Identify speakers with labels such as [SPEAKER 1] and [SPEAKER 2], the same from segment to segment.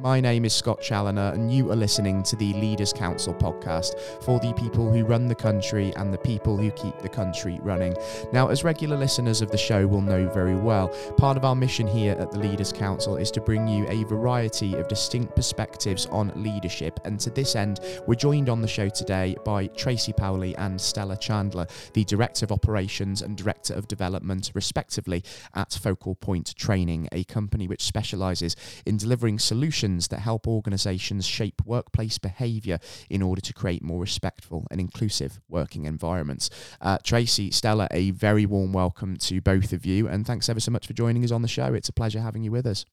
[SPEAKER 1] My name is Scott Challoner, and you are listening to the Leaders Council podcast for the people who run the country and the people who keep the country running. Now, as regular listeners of the show will know very well, part of our mission here at the Leaders Council is to bring you a variety of distinct perspectives on leadership. And to this end, we're joined on the show today by Tracy Powley and Stella Chandler, the Director of Operations and Director of Development, respectively, at Focal Point Training, a company which specialises in delivering solutions that help organisations shape workplace behaviour in order to create more respectful and inclusive working environments. Uh, Tracy, Stella, a very warm welcome to both of you, and thanks ever so much for joining us on the show. It's a pleasure having you with us.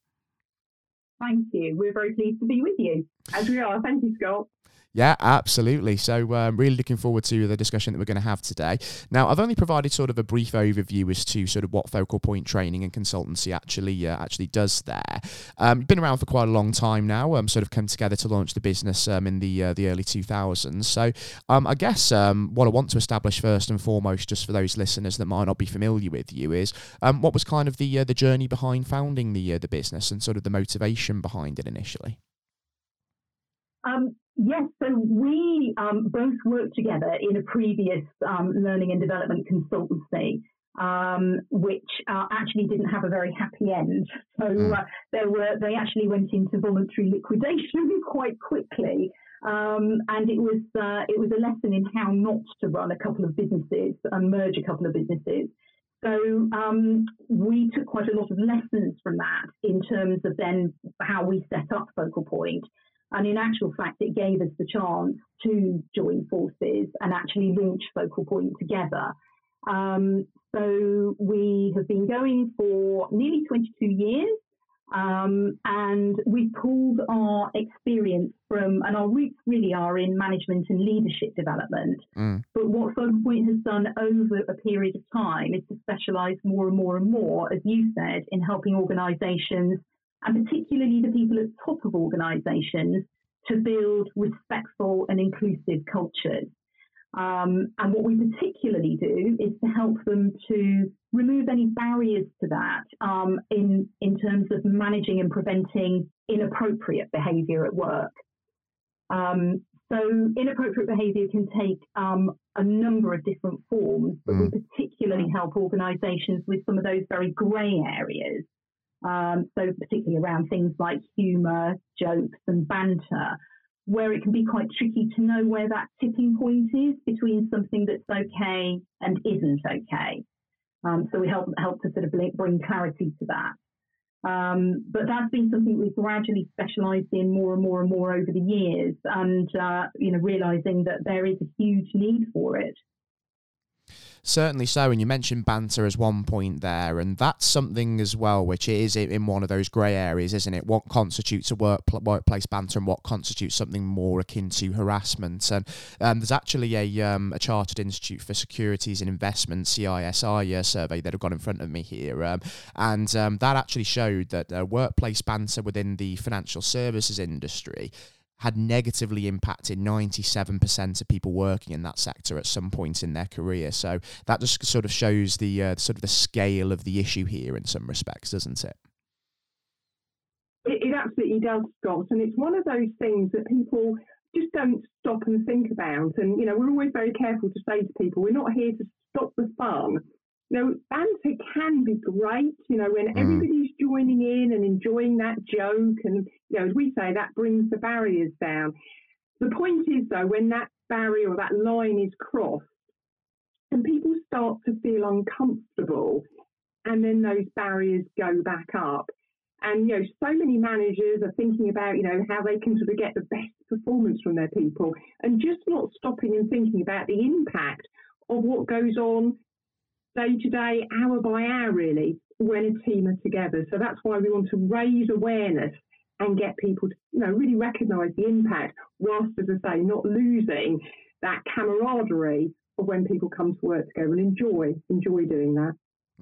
[SPEAKER 2] Thank you. We're very pleased to be with you, as we are. Thank you, Scott.
[SPEAKER 1] Yeah, absolutely. So, um, really looking forward to the discussion that we're going to have today. Now, I've only provided sort of a brief overview as to sort of what focal point training and consultancy actually uh, actually does there. Um, been around for quite a long time now. Um, sort of come together to launch the business um, in the uh, the early 2000s. So, um, I guess um, what I want to establish first and foremost, just for those listeners that might not be familiar with you, is um, what was kind of the uh, the journey behind founding the uh, the business and sort of the motivation behind it initially.
[SPEAKER 2] Um, Yes, so we um, both worked together in a previous um, learning and development consultancy, um, which uh, actually didn't have a very happy end. So hmm. uh, there were they actually went into voluntary liquidation quite quickly, um, and it was uh, it was a lesson in how not to run a couple of businesses and merge a couple of businesses. So um, we took quite a lot of lessons from that in terms of then how we set up Focal Point. And in actual fact, it gave us the chance to join forces and actually launch Focal Point together. Um, so we have been going for nearly 22 years. Um, and we've pulled our experience from, and our roots really are in management and leadership development. Mm. But what Focal Point has done over a period of time is to specialise more and more and more, as you said, in helping organisations and particularly the people at the top of organisations, to build respectful and inclusive cultures. Um, and what we particularly do is to help them to remove any barriers to that um, in, in terms of managing and preventing inappropriate behaviour at work. Um, so, inappropriate behaviour can take um, a number of different forms, but mm. we particularly help organisations with some of those very grey areas um, so particularly around things like humour, jokes, and banter, where it can be quite tricky to know where that tipping point is between something that's okay and isn't okay. Um, so we help help to sort of bring clarity to that. Um, but that's been something we've gradually specialised in more and more and more over the years, and uh, you know realising that there is a huge need for it.
[SPEAKER 1] Certainly so, and you mentioned banter as one point there, and that's something as well, which is in one of those grey areas, isn't it? What constitutes a work, workplace banter and what constitutes something more akin to harassment? And um, there's actually a, um, a Chartered Institute for Securities and Investment (CISI) uh, survey that I've got in front of me here, um, and um, that actually showed that uh, workplace banter within the financial services industry had negatively impacted 97% of people working in that sector at some point in their career. So that just sort of shows the uh, sort of the scale of the issue here in some respects, doesn't it?
[SPEAKER 3] It, it absolutely does, Scott. And it's one of those things that people just don't stop and think about. And, you know, we're always very careful to say to people, we're not here to stop the fun you know, banter can be great, you know, when mm. everybody's joining in and enjoying that joke. And, you know, as we say, that brings the barriers down. The point is, though, when that barrier or that line is crossed and people start to feel uncomfortable, and then those barriers go back up. And, you know, so many managers are thinking about, you know, how they can sort of get the best performance from their people and just not stopping and thinking about the impact of what goes on day to day, hour by hour, really, when a team are together. So that's why we want to raise awareness and get people to, you know, really recognise the impact, whilst, as I say, not losing that camaraderie of when people come to work together and enjoy enjoy doing that.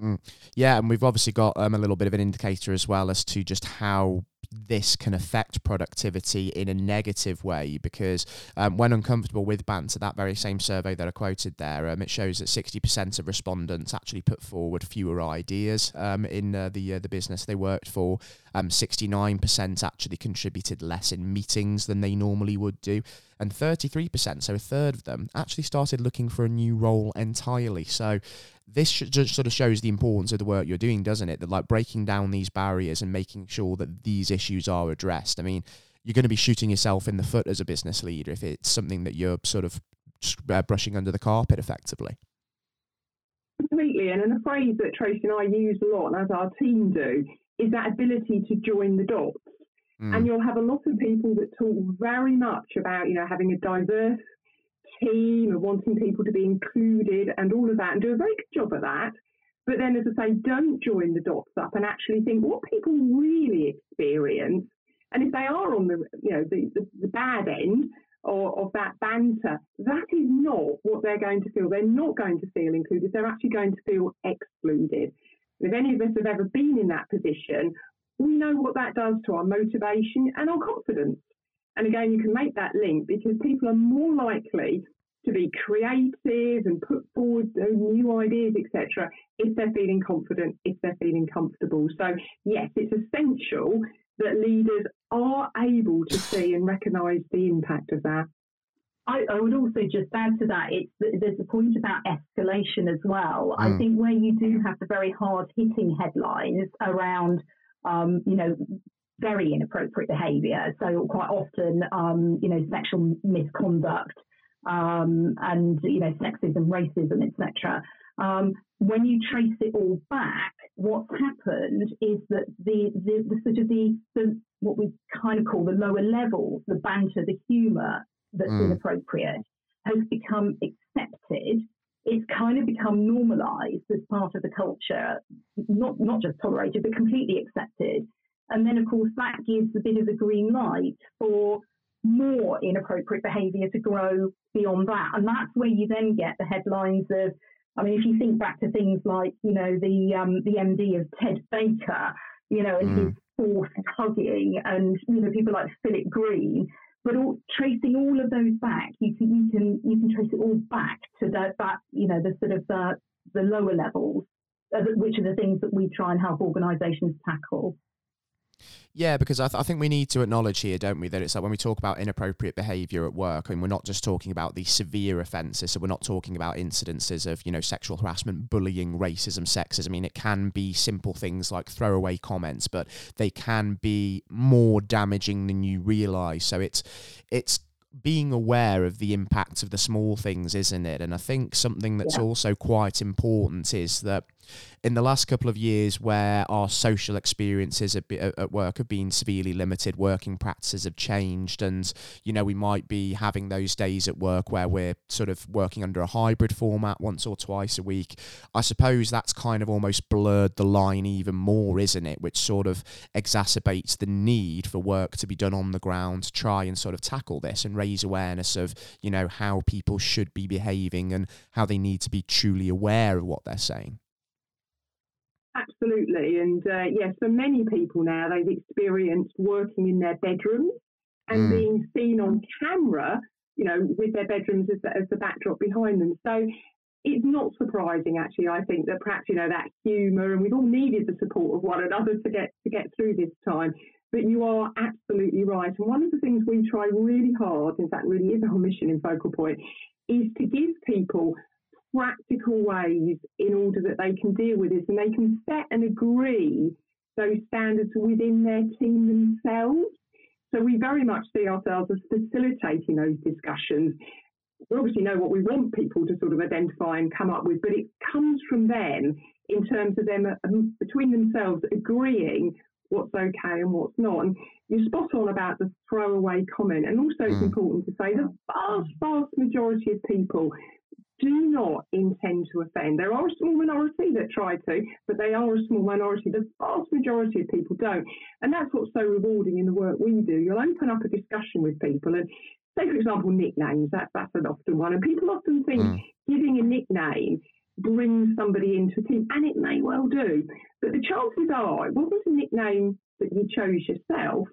[SPEAKER 1] Mm. Yeah, and we've obviously got um, a little bit of an indicator as well as to just how this can affect productivity in a negative way because um, when uncomfortable with banter, that very same survey that I quoted there, um, it shows that 60% of respondents actually put forward fewer ideas um, in uh, the uh, the business they worked for. 69% um, actually contributed less in meetings than they normally would do and 33%, so a third of them, actually started looking for a new role entirely. So this just sort of shows the importance of the work you're doing, doesn't it? That like breaking down these barriers and making sure that these issues are addressed. I mean, you're going to be shooting yourself in the foot as a business leader if it's something that you're sort of uh, brushing under the carpet effectively.
[SPEAKER 3] Completely, and a phrase that Tracy and I use a lot, and as our team do, is that ability to join the dots. Mm. And you'll have a lot of people that talk very much about, you know, having a diverse team and wanting people to be included and all of that and do a very good job at that. But then, as I say, don't join the dots up and actually think what people really experience. And if they are on the, you know, the, the, the bad end or, of that banter, that is not what they're going to feel. They're not going to feel included. They're actually going to feel excluded. If any of us have ever been in that position, we know what that does to our motivation and our confidence. And again, you can make that link because people are more likely to be creative and put forward new ideas, etc., if they're feeling confident, if they're feeling comfortable. So, yes, it's essential that leaders are able to see and recognise the impact of that.
[SPEAKER 2] I, I, would also just add to that, it's there's a point about escalation as well. Mm. I think where you do have the very hard hitting headlines around um, you know, very inappropriate behaviour. So quite often, um, you know, sexual misconduct um, and you know, sexism, racism, etc. Um, when you trace it all back, what's happened is that the, the, the sort of the, the, what we kind of call the lower levels, the banter, the humour that's mm. inappropriate, has become accepted it's kind of become normalized as part of the culture, not, not just tolerated, but completely accepted. And then, of course, that gives a bit of a green light for more inappropriate behaviour to grow beyond that. And that's where you then get the headlines of, I mean, if you think back to things like, you know, the um, the MD of Ted Baker, you know, and mm. his forced hugging, and you know, people like Philip Green, but all, tracing all of those back, you can you can you can trace it all back to that that you know the sort of the the lower levels, uh, which are the things that we try and help organisations tackle.
[SPEAKER 1] Yeah, because I, th- I think we need to acknowledge here, don't we, that it's like when we talk about inappropriate behaviour at work, I and mean, we're not just talking about the severe offences, so we're not talking about incidences of, you know, sexual harassment, bullying, racism, sexism. I mean, it can be simple things like throwaway comments, but they can be more damaging than you realise. So it's it's being aware of the impact of the small things, isn't it? And I think something that's yeah. also quite important is that in the last couple of years where our social experiences at, work have been severely limited, working practices have changed, and you know we might be having those days at work where we're sort of working under a hybrid format once or twice a week. I suppose that's kind of almost blurred the line even more, isn't it? Which sort of exacerbates the need for work to be done on the ground to try and sort of tackle this and raise awareness of you know how people should be behaving and how they need to be truly aware of what they're saying.
[SPEAKER 3] Absolutely. And uh, yes, for many people now, they've experienced working in their bedrooms and mm. being seen on camera, you know, with their bedrooms as the, as the backdrop behind them. So it's not surprising, actually, I think, that perhaps, you know, that humour, and we've all needed the support of one another to get, to get through this time. But you are absolutely right. And one of the things we try really hard, in fact, really is our mission in Focal Point, is to give people practical ways in order that they can deal with this and they can set and agree those standards within their team themselves. So we very much see ourselves as facilitating those discussions. We obviously know what we want people to sort of identify and come up with, but it comes from them in terms of them um, between themselves agreeing what's okay and what's not. And you're spot on about the throwaway comment. And also, it's mm. important to say the vast, vast majority of people do not intend to offend. There are a small minority that try to, but they are a small minority. The vast majority of people don't. And that's what's so rewarding in the work we do. You'll open up a discussion with people and say, for example, nicknames, that, that's an often one. And people often think mm. giving a nickname brings somebody into a team, and it may well do. But the chances are it wasn't a nickname that you chose yourself.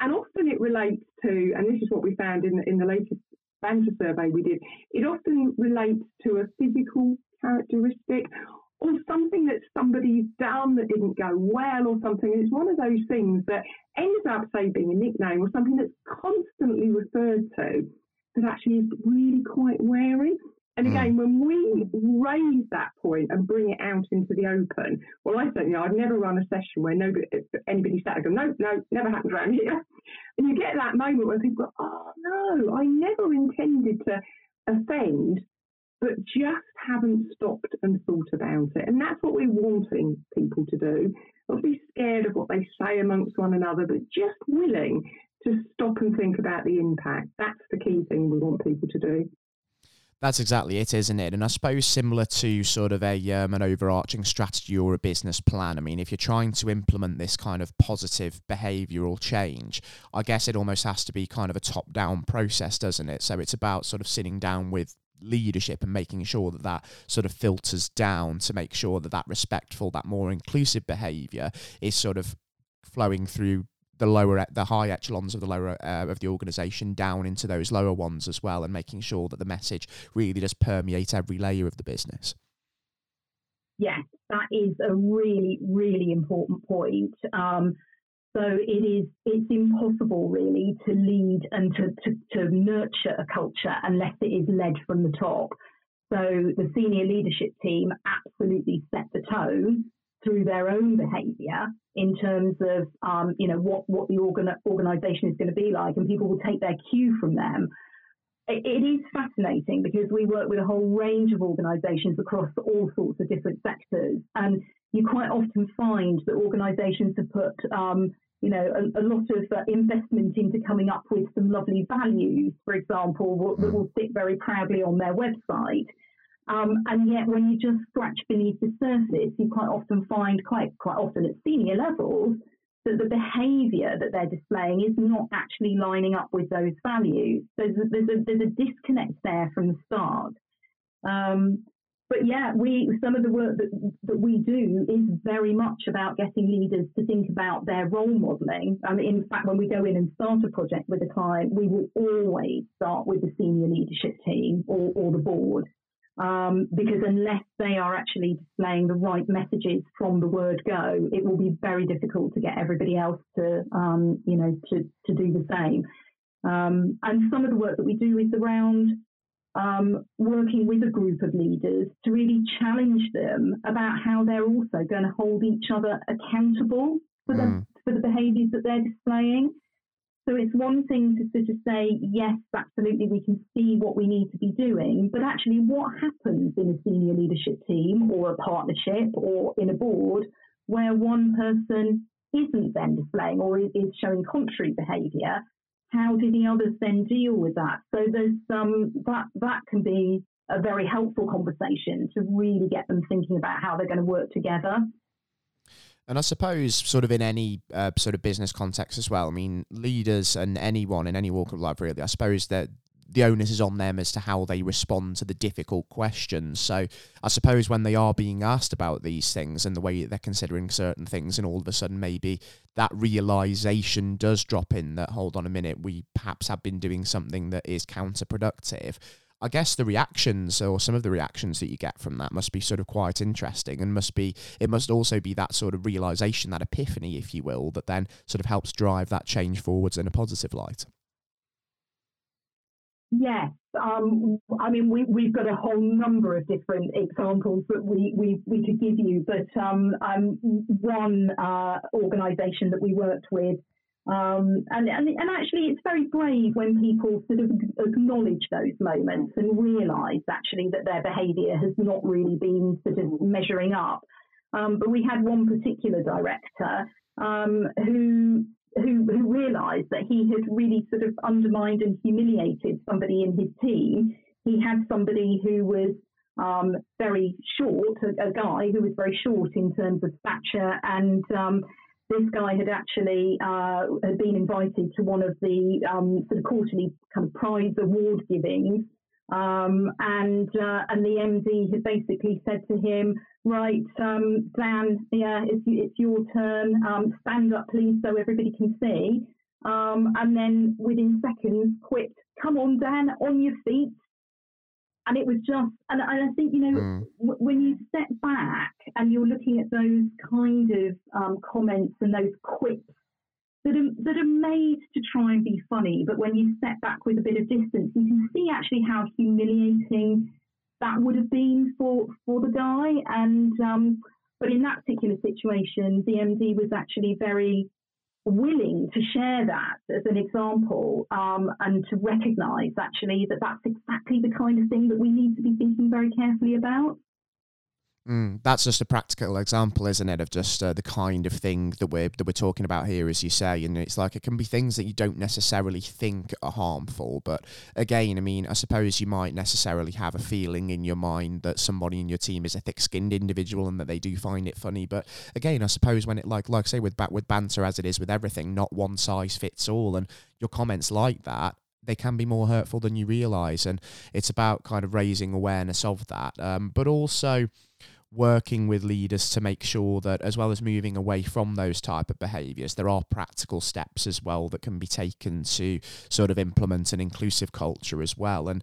[SPEAKER 3] And often it relates to, and this is what we found in in the latest Banter survey we did, it often relates to a physical characteristic or something that somebody's done that didn't go well or something. It's one of those things that ends up, say, being a nickname or something that's constantly referred to that actually is really quite wary. And hmm. again, when we raise that point and bring it out into the open, well, I certainly, I've never run a session where nobody, anybody sat and go, no, no, never happened around here. And you get that moment where people go, oh no, I never intended to offend, but just haven't stopped and thought about it. And that's what we're wanting people to do. Not be scared of what they say amongst one another, but just willing to stop and think about the impact. That's the key thing we want people to do.
[SPEAKER 1] That's exactly it, isn't it? And I suppose similar to sort of a um, an overarching strategy or a business plan. I mean, if you're trying to implement this kind of positive behavioural change, I guess it almost has to be kind of a top down process, doesn't it? So it's about sort of sitting down with leadership and making sure that that sort of filters down to make sure that that respectful, that more inclusive behaviour is sort of flowing through the lower the high echelons of the lower uh, of the organization down into those lower ones as well and making sure that the message really does permeate every layer of the business.
[SPEAKER 2] Yes that is a really really important point. Um, so it is it's impossible really to lead and to, to, to nurture a culture unless it is led from the top. So the senior leadership team absolutely set the tone through their own behaviour in terms of um, you know what what the organ- organisation is going to be like, and people will take their cue from them. It, is fascinating because we work with a whole range of organisations across all sorts of different sectors, and you quite often find that organisations have put um, you know, a, a lot of uh, investment into coming up with some lovely values, for example, that will sit very proudly on their website. Um, and yet, when you just scratch beneath the surface, you quite often find, quite quite often at senior levels, that the behaviour that they're displaying is not actually lining up with those values. So there's a, there's a, there's a disconnect there from the start. Um, but yeah, we some of the work that, that we do is very much about getting leaders to think about their role modelling. Mean, in fact, when we go in and start a project with a client, we will always start with the senior leadership team or, or the board um, because unless they are actually displaying the right messages from the word go, it will be very difficult to get everybody else to, um, you know, to, to do the same. Um, and some of the work that we do is around um, working with a group of leaders to really challenge them about how they're also going to hold each other accountable for the, mm. for the behaviours that they're displaying. So it's one thing to sort of say, yes, absolutely, we can see what we need to be doing, but actually, what happens in a senior leadership team or a partnership or in a board where one person isn't then displaying or is showing contrary behaviour? How do the others then deal with that? So there's that that can be a very helpful conversation to really get them thinking about how they're going to work together.
[SPEAKER 1] And I suppose, sort of in any uh, sort of business context as well. I mean, leaders and anyone in any walk of life, really. I suppose that the onus is on them as to how they respond to the difficult questions. So I suppose when they are being asked about these things and the way they're considering certain things, and all of a sudden maybe that realization does drop in that hold on a minute, we perhaps have been doing something that is counterproductive. I guess the reactions or some of the reactions that you get from that must be sort of quite interesting and must be it must also be that sort of realization, that epiphany, if you will, that then sort of helps drive that change forwards in a positive light.
[SPEAKER 2] Yes, um, I mean we, we've got a whole number of different examples that we we, we could give you, but um, um, one uh, organisation that we worked with um, and, and, and actually, it's very brave when people sort of acknowledge those moments and realise actually that their behaviour has not really been sort of measuring up. Um, but we had one particular director um, who who, who realised that he had really sort of undermined and humiliated somebody in his team. He had somebody who was um, very short, a, a, guy who was very short in terms of stature and um, this guy had actually uh, had been invited to one of the um, sort of quarterly kind of prize award givings Um, and uh, and the MD had basically said to him, right, um, Dan, yeah, it's, it's your turn. Um, stand up, please, so everybody can see. Um, and then within seconds, quick, come on, Dan, on your feet. And it was just, and, and I think, you know, mm. w- when you step back and you're looking at those kind of um, comments and those quips that are, that are made to try and be funny, but when you step back with a bit of distance, you can see actually how humiliating that would have been for, for the guy. And um, but in that particular situation, the MD was actually very willing to share that as an example um, and to recognise actually that that's exactly the kind of thing that we need to be thinking very carefully about.
[SPEAKER 1] Mm, that's just a practical example, isn't it, of just uh, the kind of thing that we're that we're talking about here, as you say. And it's like it can be things that you don't necessarily think are harmful, but again, I mean, I suppose you might necessarily have a feeling in your mind that somebody in your team is a thick-skinned individual and that they do find it funny. But again, I suppose when it like like say with with banter as it is with everything, not one size fits all, and your comments like that they can be more hurtful than you realize and it's about kind of raising awareness of that um, but also working with leaders to make sure that as well as moving away from those type of behaviors there are practical steps as well that can be taken to sort of implement an inclusive culture as well. And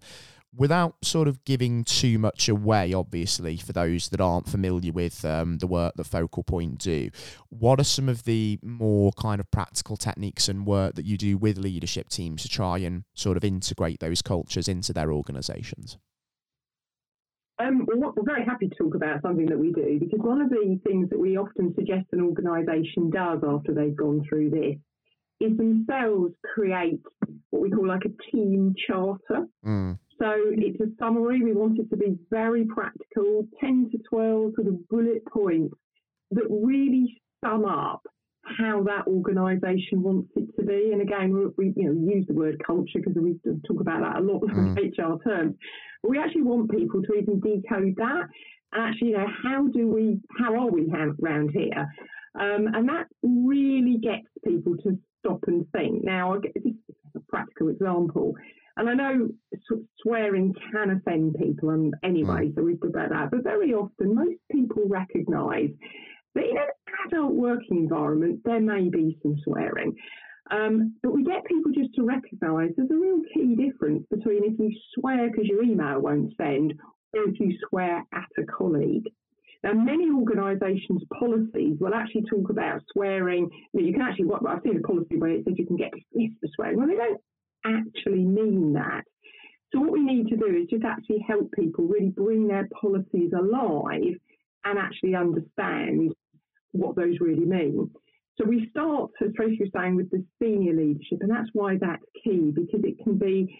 [SPEAKER 1] without sort of giving too much away obviously for those that aren't familiar with um, the work that focal point do what are some of the more kind of practical techniques and work that you do with leadership teams to try and sort of integrate those cultures into their organizations
[SPEAKER 3] um, we're very happy to talk about something that we do because one of the things that we often suggest an organisation does after they've gone through this is themselves create what we call like a team charter. Mm. So it's a summary. We want it to be very practical, 10 to 12 sort of bullet points that really sum up how that organisation wants it to be. And again, we, you know use the word culture because we talk about that a lot mm. in HR terms. But we actually want people to even decode that. And actually, you know, how do we, how are we around here? Um, and that really gets people to stop and think. Now, this is a practical example. And I know swearing can offend people and anyway, mm. so we've talked about that. But very often, most people recognise that in an adult working environment, there may be some swearing. Um, but we get people just to recognise there's a real key difference between if you swear because your email won't send or if you swear at a colleague. Now, many organisations' policies will actually talk about swearing. You, know, you can actually, what I've seen a policy where it says you can get dismissed for swearing. Well, they don't actually mean that. So, what we need to do is just actually help people really bring their policies alive and actually understand what those really mean. So we start, as Tracy was saying, with the senior leadership, and that's why that's key because it can be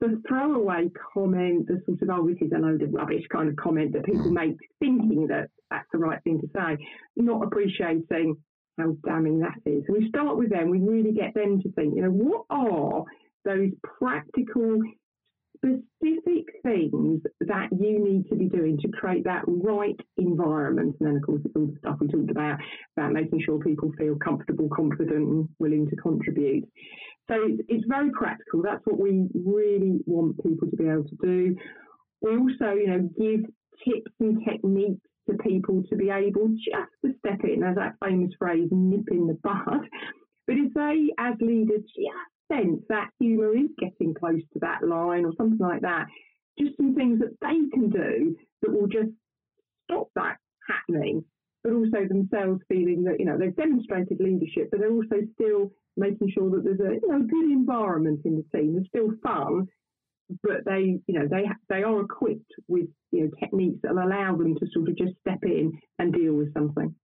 [SPEAKER 3] the throwaway comment, the sort of, oh, this is a load of rubbish kind of comment that people mm. make thinking that that's the right thing to say, not appreciating how damning that is. So we start with them, we really get them to think, you know, what are those practical specific things that you need to be doing to create that right environment. And then, of course, it's all the stuff we talked about, about making sure people feel comfortable, confident, and willing to contribute. So it's, it's very practical. That's what we really want people to be able to do. We also, you know, give tips and techniques to people to be able just to step in, as that famous phrase, nip in the bud. But if they, as leaders, just sense that humour is getting close to that line or something like that, just some things that they can do that will just stop that happening, but also themselves feeling that, you know, they've demonstrated leadership, but they're also still making sure that there's a, you know, good environment in the team. There's still fun, but they, you know, they they are equipped with, you know, techniques that allow them to sort of just step in and deal with something.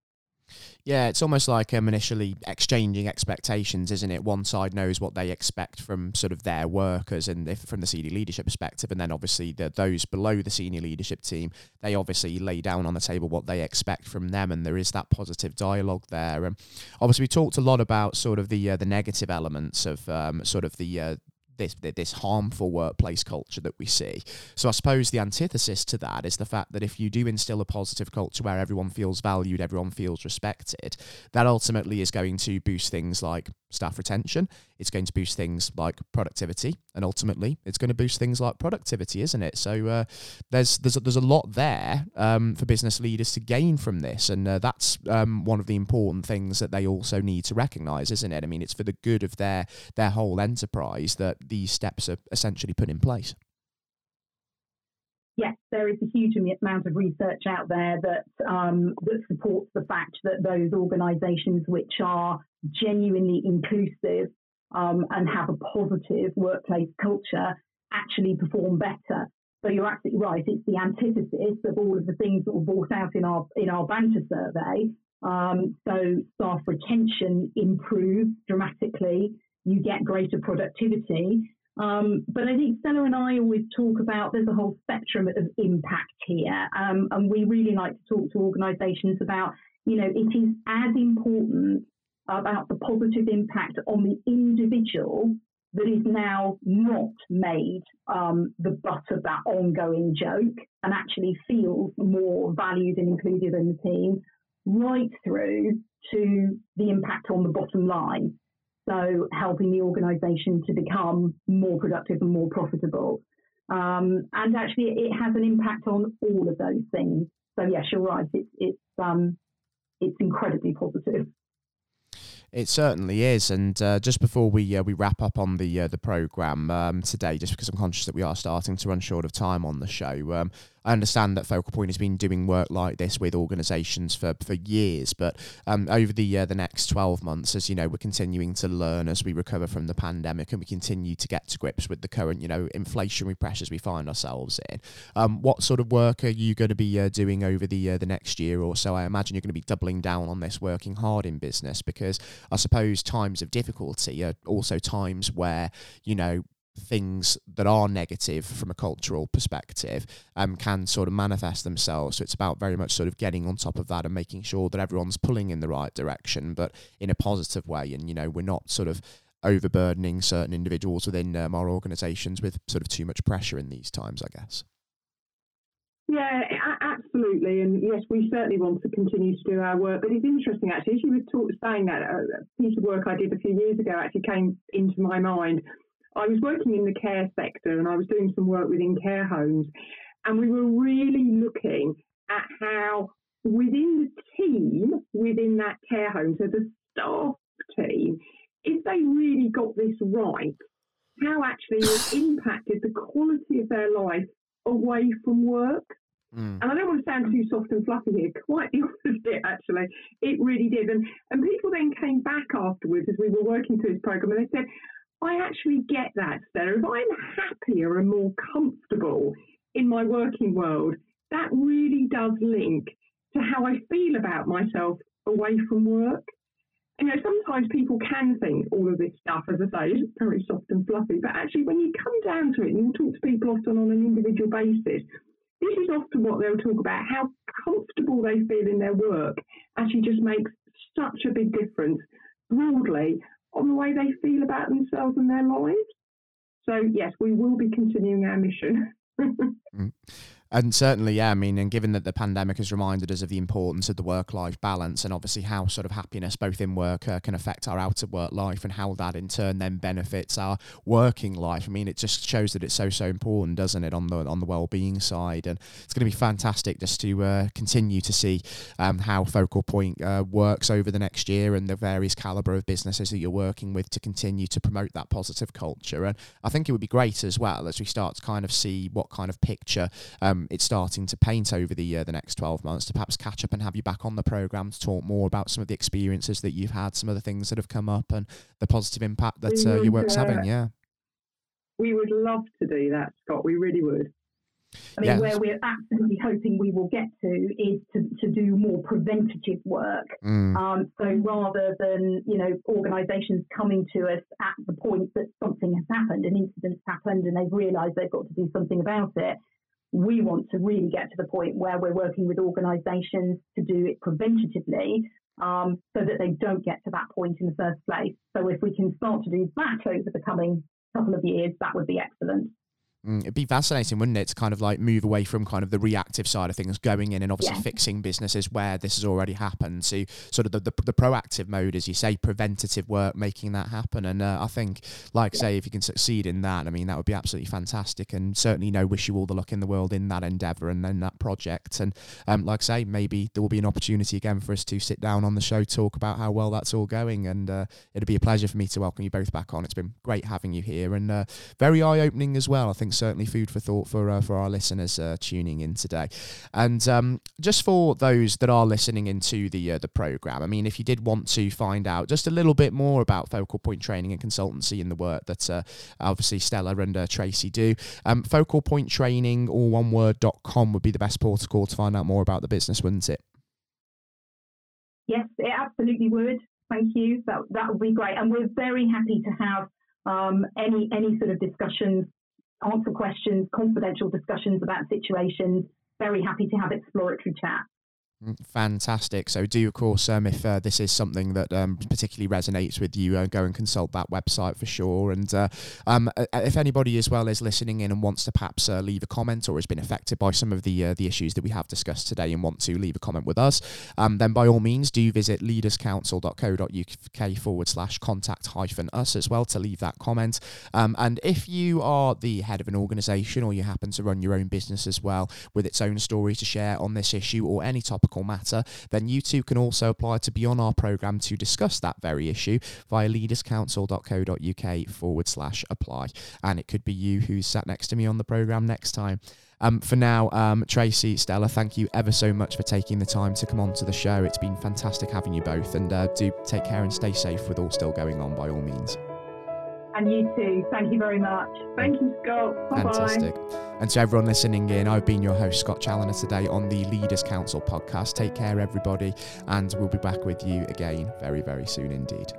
[SPEAKER 1] Yeah, it's almost like um, initially exchanging expectations, isn't it? One side knows what they expect from sort of their workers and if, from the senior leadership perspective, and then obviously the, those below the senior leadership team, they obviously lay down on the table what they expect from them, and there is that positive dialogue there. And obviously, we talked a lot about sort of the uh, the negative elements of um, sort of the uh, this this harmful workplace culture that we see. So I suppose the antithesis to that is the fact that if you do instill a positive culture where everyone feels valued, everyone feels respected, that ultimately is going to boost things like staff retention. It's going to boost things like productivity, and ultimately, it's going to boost things like productivity, isn't it? So uh, there's there's a, there's a lot there um, for business leaders to gain from this, and uh, that's um, one of the important things that they also need to recognise, isn't it? I mean, it's for the good of their their whole enterprise that these steps are essentially put in place.
[SPEAKER 2] Yes, there is a huge amount of research out there that um, that supports the fact that those organisations which are genuinely inclusive um, and have a positive workplace culture actually perform better. So you're absolutely right. It's the antithesis of all of the things that were brought out in our in our banter survey. Um, so staff retention improves dramatically. You get greater productivity, um, but I think Stella and I always talk about there's a whole spectrum of impact here, um, and we really like to talk to organisations about, you know, it is as important about the positive impact on the individual that is now not made um, the butt of that ongoing joke and actually feels more valued and included in the team, right through to the impact on the bottom line. So helping the organisation to become more productive and more profitable. Um, and actually, it has an impact on all of those things. So yes, you're right. It's it's um, it's incredibly positive.
[SPEAKER 1] It certainly is, and uh, just before we uh, we wrap up on the uh, the program um, today, just because I'm conscious that we are starting to run short of time on the show, um, I understand that Focal Point has been doing work like this with organisations for, for years, but um, over the uh, the next 12 months, as you know, we're continuing to learn as we recover from the pandemic and we continue to get to grips with the current, you know, inflationary pressures we find ourselves in. Um, what sort of work are you going to be uh, doing over the uh, the next year or so? I imagine you're going to be doubling down on this, working hard in business, because I suppose times of difficulty are also times where you know things that are negative from a cultural perspective um, can sort of manifest themselves. So it's about very much sort of getting on top of that and making sure that everyone's pulling in the right direction, but in a positive way. And, you know, we're not sort of overburdening certain individuals within um, our organisations with sort of too much pressure in these times, I guess.
[SPEAKER 3] Yeah, absolutely. And yes, we certainly want to continue to do our work. But it's interesting, actually, as you were talk, saying that, a piece of work I did a few years ago actually came into my mind I was working in the care sector and I was doing some work within care homes, and we were really looking at how within the team, within that care home, so the staff team, if they really got this right, how actually it impacted the quality of their life away from work. Mm. And I don't want to sound too soft and fluffy here, quite the opposite, actually. It really did. And, and people then came back afterwards as we were working through this program and they said, I actually get that, Stella. If I'm happier and more comfortable in my working world, that really does link to how I feel about myself away from work. You know, sometimes people can think all of this stuff, as I say, is very soft and fluffy, but actually, when you come down to it and you talk to people often on an individual basis, this is often what they'll talk about how comfortable they feel in their work actually just makes such a big difference broadly on the way they feel about themselves and their lives. So, yes, we will be continuing our mission.
[SPEAKER 1] Mm. And certainly, yeah, I mean, and given that the pandemic has reminded us of the importance of the work life balance and obviously how sort of happiness, both in work, uh, can affect our out of work life and how that in turn then benefits our working life. I mean, it just shows that it's so, so important, doesn't it, on the on the well being side? And it's going to be fantastic just to uh, continue to see um, how Focal Point uh, works over the next year and the various caliber of businesses that you're working with to continue to promote that positive culture. And I think it would be great as well as we start to kind of see what kind of picture. Um, it's starting to paint over the uh, the next 12 months to perhaps catch up and have you back on the program to talk more about some of the experiences that you've had, some of the things that have come up, and the positive impact that uh, your work's uh, having. Yeah,
[SPEAKER 3] we would love to do that, Scott. We really would.
[SPEAKER 2] I mean, yes. where we're absolutely hoping we will get to is to, to do more preventative work. Mm. Um, so rather than, you know, organisations coming to us at the point that something has happened, an incident's happened and they've realised they've got to do something about it, we want to really get to the point where we're working with organisations to do it preventatively um, so that they don't get to that point in the first place. So if we can start to do that over the coming couple of years, that would be excellent.
[SPEAKER 1] Mm, it'd be fascinating, wouldn't it, to kind of like move away from kind of the reactive side of things, going in and obviously yeah. fixing businesses where this has already happened. to sort of the, the, the, proactive mode, as you say, preventative work, making that happen. And uh, I think, like yeah. say, if you can succeed in that, I mean, that would be absolutely fantastic. And certainly, you know, wish you all the luck in the world in that endeavour and then that project. And um, like I say, maybe there will be an opportunity again for us to sit down on the show, talk about how well that's all going. And uh, it'd be a pleasure for me to welcome you both back on. It's been great having you here and uh, very eye opening as well. I think certainly food for thought for uh, for our listeners uh, tuning in today. And um, just for those that are listening into the uh, the program, I mean, if you did want to find out just a little bit more about Focal Point Training and Consultancy and the work that uh, obviously Stella and uh, Tracy do, um, Focal Point Training, all one word dot com would be the best protocol to find out more about the business, wouldn't it?
[SPEAKER 2] Yes, it absolutely would. Thank you. That that would be great, and we're very happy to have um, any any sort of discussions answer questions, confidential discussions about situations. Very happy to have exploratory chat.
[SPEAKER 1] Fantastic. So, do of course, um, if uh, this is something that um, particularly resonates with you, uh, go and consult that website for sure. And uh, um, if anybody as well is listening in and wants to perhaps uh, leave a comment or has been affected by some of the uh, the issues that we have discussed today and want to leave a comment with us, um, then by all means do visit leaderscouncil.co.uk forward slash contact hyphen us as well to leave that comment. Um, and if you are the head of an organisation or you happen to run your own business as well with its own story to share on this issue or any topic matter, then you too can also apply to be on our programme to discuss that very issue via leaderscouncil.co.uk forward slash apply. And it could be you who's sat next to me on the programme next time. Um, for now, um, Tracy, Stella, thank you ever so much for taking the time to come on to the show. It's been fantastic having you both, and uh, do take care and stay safe with all still going on by all means.
[SPEAKER 2] And you too. Thank you very much.
[SPEAKER 3] Thank you, Scott. Bye
[SPEAKER 1] Fantastic. And to everyone listening in, I've been your host, Scott Challoner, today on the Leaders Council podcast. Take care, everybody, and we'll be back with you again very, very soon indeed.